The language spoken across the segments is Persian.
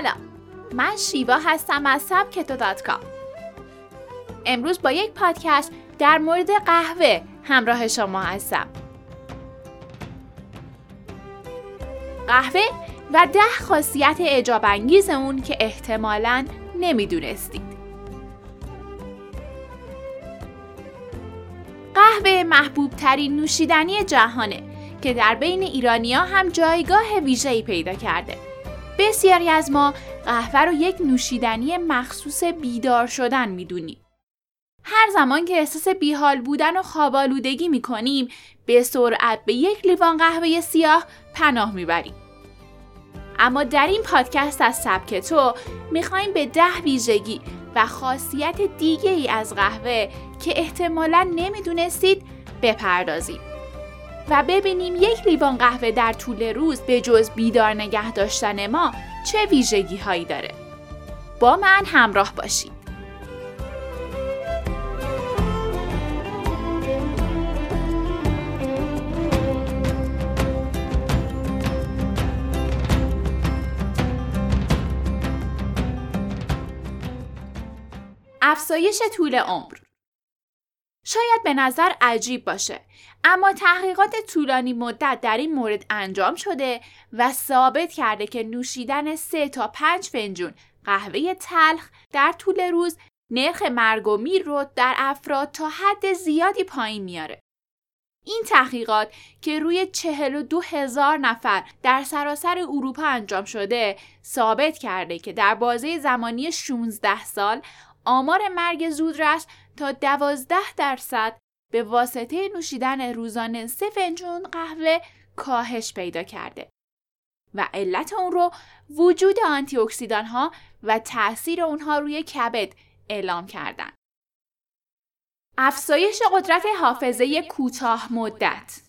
سلام. من شیوا هستم از سبکتو دات کام. امروز با یک پادکست در مورد قهوه همراه شما هستم. قهوه و ده خاصیت اعجاب انگیز اون که احتمالاً نمی‌دونستید. قهوه محبوب ترین نوشیدنی جهانه که در بین ایرانیا هم جایگاه ویژه‌ای پیدا کرده. بسیاری از ما قهوه رو یک نوشیدنی مخصوص بیدار شدن می‌دونیم. هر زمان که احساس بیحال بودن و خوابالودگی می‌کنیم به سرعت به یک لیوان قهوه سیاه پناه می‌بریم. اما در این پادکست از سبک تو می‌خوایم به ده ویژگی و خاصیت دیگه ای از قهوه که احتمالا نمی‌دونستید بپردازیم. و ببینیم یک لیوان قهوه در طول روز به جز بیدار نگه داشتن ما چه ویژگی هایی داره. با من همراه باشید. افزایش طول عمر شاید به نظر عجیب باشه اما تحقیقات طولانی مدت در این مورد انجام شده و ثابت کرده که نوشیدن 3 تا 5 فنجون قهوه تلخ در طول روز نرخ مرگ و میر رو در افراد تا حد زیادی پایین میاره. این تحقیقات که روی 42 هزار نفر در سراسر اروپا انجام شده ثابت کرده که در بازه زمانی 16 سال آمار مرگ زودرس تا 12 درصد به واسطه نوشیدن روزانه سه فنجون قهوه کاهش پیدا کرده و علت اون رو وجود آنتی اکسیدان ها و تاثیر اونها روی کبد اعلام کردن. افزایش قدرت حافظه کوتاه مدت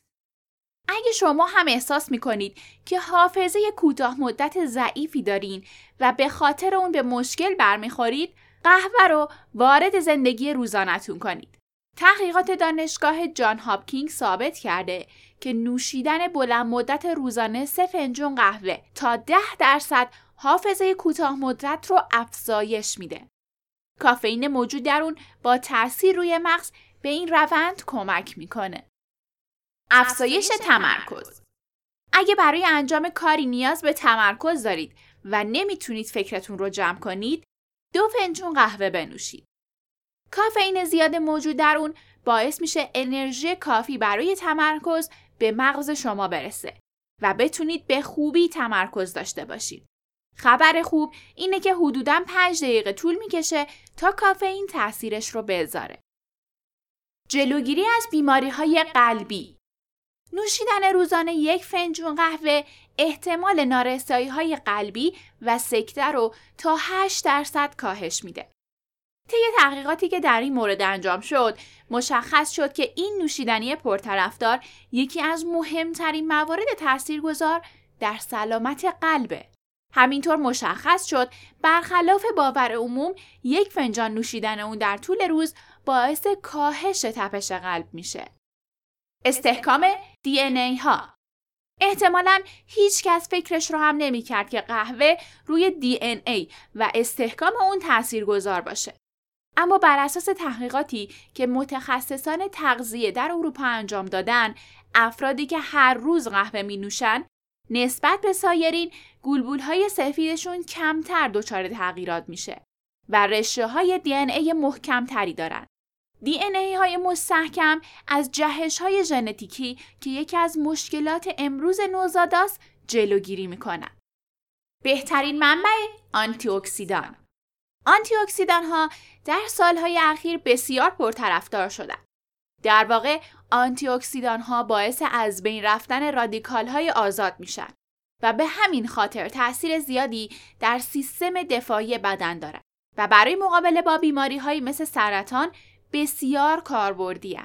اگه شما هم احساس می‌کنید که حافظه کوتاه مدت ضعیفی دارین و به خاطر اون به مشکل برمیخورید قهوه رو وارد زندگی روزانتون کنید. تحقیقات دانشگاه جان هاپکینگ ثابت کرده که نوشیدن بلند مدت روزانه سه فنجون قهوه تا ده درصد حافظه کوتاه مدت رو افزایش میده. کافئین موجود در اون با تاثیر روی مغز به این روند کمک می‌کنه. افزایش تمرکز اگه برای انجام کاری نیاز به تمرکز دارید و نمی‌تونید فکرتون رو جمع کنید دو فنجون قهوه بنوشید. کافئین زیاد موجود در اون باعث میشه انرژی کافی برای تمرکز به مغز شما برسه و بتونید به خوبی تمرکز داشته باشید. خبر خوب اینه که حدوداً 5 دقیقه طول می‌کشه تا کافئین تاثیرش رو بذاره. جلوگیری از بیماری های قلبی نوشیدن روزانه یک فنجون قهوه احتمال نارسایی های قلبی و سکته رو تا 8 درصد کاهش میده. طی تحقیقاتی که در این مورد انجام شد مشخص شد که این نوشیدنی پرطرفدار یکی از مهمترین موارد تاثیرگذار در سلامت قلبه همینطور مشخص شد برخلاف باور عموم یک فنجان نوشیدن اون در طول روز باعث کاهش تپش قلب میشه استحکام دی ای ها احتمالا هیچ کس فکرش رو هم نمی‌کرد که قهوه روی دی ای و استحکام اون تأثیر گذار باشه. اما بر اساس تحقیقاتی که متخصصان تغذیه در اروپا انجام دادن افرادی که هر روز قهوه می نوشن نسبت به سایرین گلبول های سفیدشون کمتر دچار تغییرات میشه و رشته های دی ان ای محکم تری دارن. دی ان ای های مستحکم از جهش های ژنتیکی که یکی از مشکلات امروز نوزاداست جلوگیری می‌کنن. بهترین منبع آنتی اکسیدان آنتی اکسیدان ها در سالهای اخیر بسیار پرطرفدار شدند. در واقع آنتی اکسیدان ها باعث از بین رفتن رادیکال های آزاد میشن و به همین خاطر تاثیر زیادی در سیستم دفاعی بدن دارند و برای مقابله با بیماری های مثل سرطان بسیار کاربردی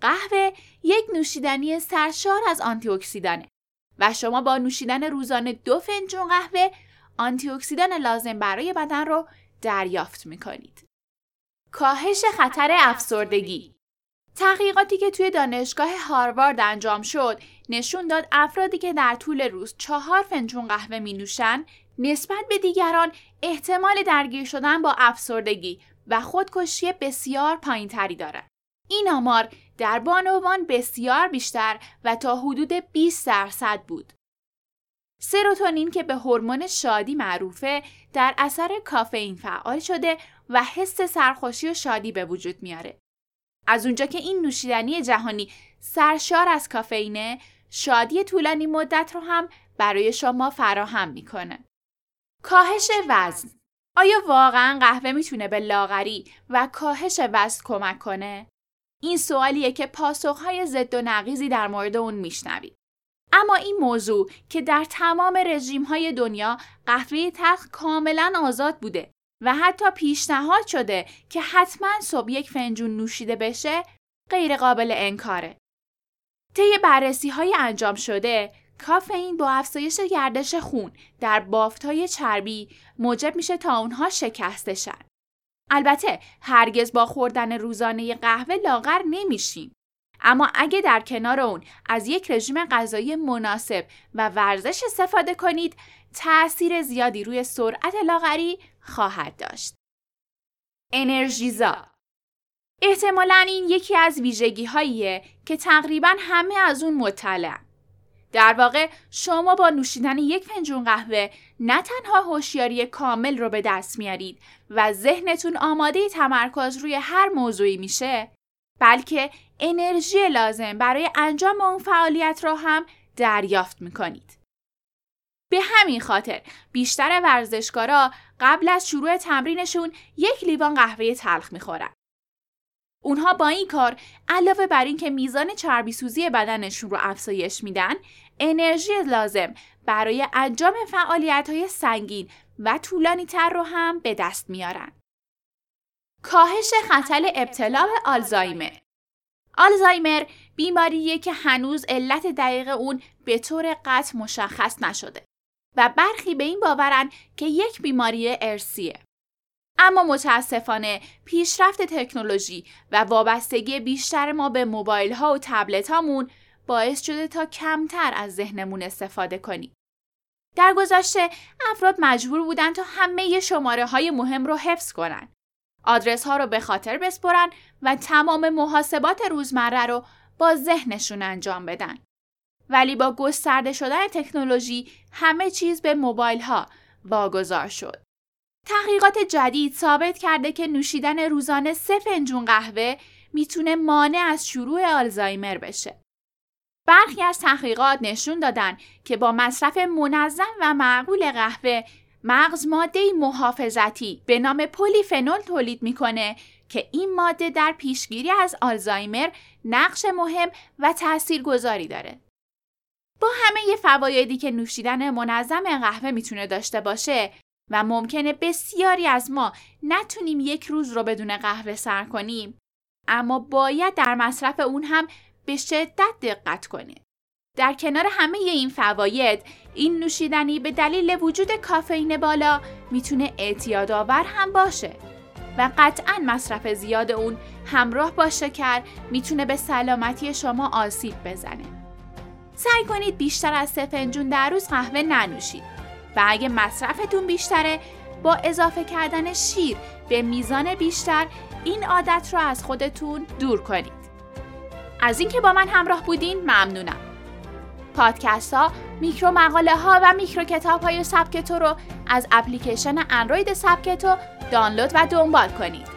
قهوه یک نوشیدنی سرشار از آنتی اکسیدانه و شما با نوشیدن روزانه دو فنجون قهوه آنتی اکسیدان لازم برای بدن رو دریافت می کنید. کاهش خطر افسردگی تحقیقاتی که توی دانشگاه هاروارد انجام شد نشون داد افرادی که در طول روز چهار فنجون قهوه می نوشن نسبت به دیگران احتمال درگیر شدن با افسردگی و خودکشی بسیار پایینتری دارد. این آمار در بانوان بسیار بیشتر و تا حدود 20 درصد بود. سروتونین که به هورمون شادی معروفه در اثر کافئین فعال شده و حس سرخوشی و شادی به وجود میاره. از اونجا که این نوشیدنی جهانی سرشار از کافئینه، شادی طولانی مدت رو هم برای شما فراهم می‌کنه. کاهش وزن آیا واقعا قهوه می‌تونه به لاغری و کاهش وزن کمک کنه؟ این سوالیه که پاسخهای ضد و نقیزی در مورد اون میشنوید. اما این موضوع که در تمام رژیم های دنیا قهوه تلخ کاملا آزاد بوده و حتی پیشنهاد شده که حتما صبح یک فنجون نوشیده بشه غیر قابل انکاره. طی بررسی های انجام شده کافئین با افزایش گردش خون در بافتهای چربی موجب میشه تا اونها شکسته شن. البته هرگز با خوردن روزانه قهوه لاغر نمیشیم. اما اگه در کنار اون از یک رژیم غذایی مناسب و ورزش استفاده کنید تأثیر زیادی روی سرعت لاغری خواهد داشت. انرژیزا احتمالا این یکی از ویژگی هاییه که تقریبا همه از اون مطلع. در واقع شما با نوشیدن یک فنجون قهوه نه تنها هوشیاری کامل رو به دست میارید و ذهنتون آماده تمرکز روی هر موضوعی میشه بلکه انرژی لازم برای انجام اون فعالیت را هم دریافت می‌کنید. به همین خاطر بیشتر ورزشکارا قبل از شروع تمرینشون یک لیوان قهوه تلخ می‌خورن. اونها با این کار علاوه بر اینکه میزان چربی سوزی بدنشون رو افزایش میدن، انرژی لازم برای انجام فعالیت های سنگین و طولانی تر رو هم به دست میارن. کاهش خطر ابتلا به آلزایمر آلزایمر بیماریه که هنوز علت دقیق اون به طور قطع مشخص نشده و برخی به این باورن که یک بیماری ارسیه. اما متاسفانه پیشرفت تکنولوژی و وابستگی بیشتر ما به موبایل ها و تبلت هامون باعث شده تا کمتر از ذهنمون استفاده کنیم. در گذشته افراد مجبور بودن تا همه شماره های مهم رو حفظ کنن. آدرس ها رو به خاطر بسپرن و تمام محاسبات روزمره رو با ذهنشون انجام بدن. ولی با گسترده شدن تکنولوژی همه چیز به موبایل ها واگذار شد. تحقیقات جدید ثابت کرده که نوشیدن روزانه سه فنجون قهوه می‌تونه مانع از شروع آلزایمر بشه. برخی از تحقیقات نشون دادن که با مصرف منظم و معقول قهوه مغز ماده محافظتی به نام پلیفنول تولید می‌کنه که این ماده در پیشگیری از آلزایمر نقش مهم و تاثیرگذاری داره. با همه فوایدی که نوشیدن منظم قهوه می‌تونه داشته باشه و ممکنه بسیاری از ما نتونیم یک روز رو بدون قهوه سر کنیم اما باید در مصرف اون هم به شدت دقت کنیم. در کنار همه این فواید این نوشیدنی به دلیل وجود کافئین بالا می‌تونه اعتیادآور هم باشه و قطعا مصرف زیاد اون همراه با شکر می‌تونه به سلامتی شما آسیب بزنه. سعی کنید بیشتر از سه فنجون در روز قهوه ننوشید و اگه مصرفتون بیشتره با اضافه کردن شیر به میزان بیشتر این عادت رو از خودتون دور کنید. از اینکه با من همراه بودین ممنونم. پادکست ها، میکرو مقاله ها و میکرو کتاب های سبکتو رو از اپلیکیشن اندروید سبکتو دانلود و دنبال کنید.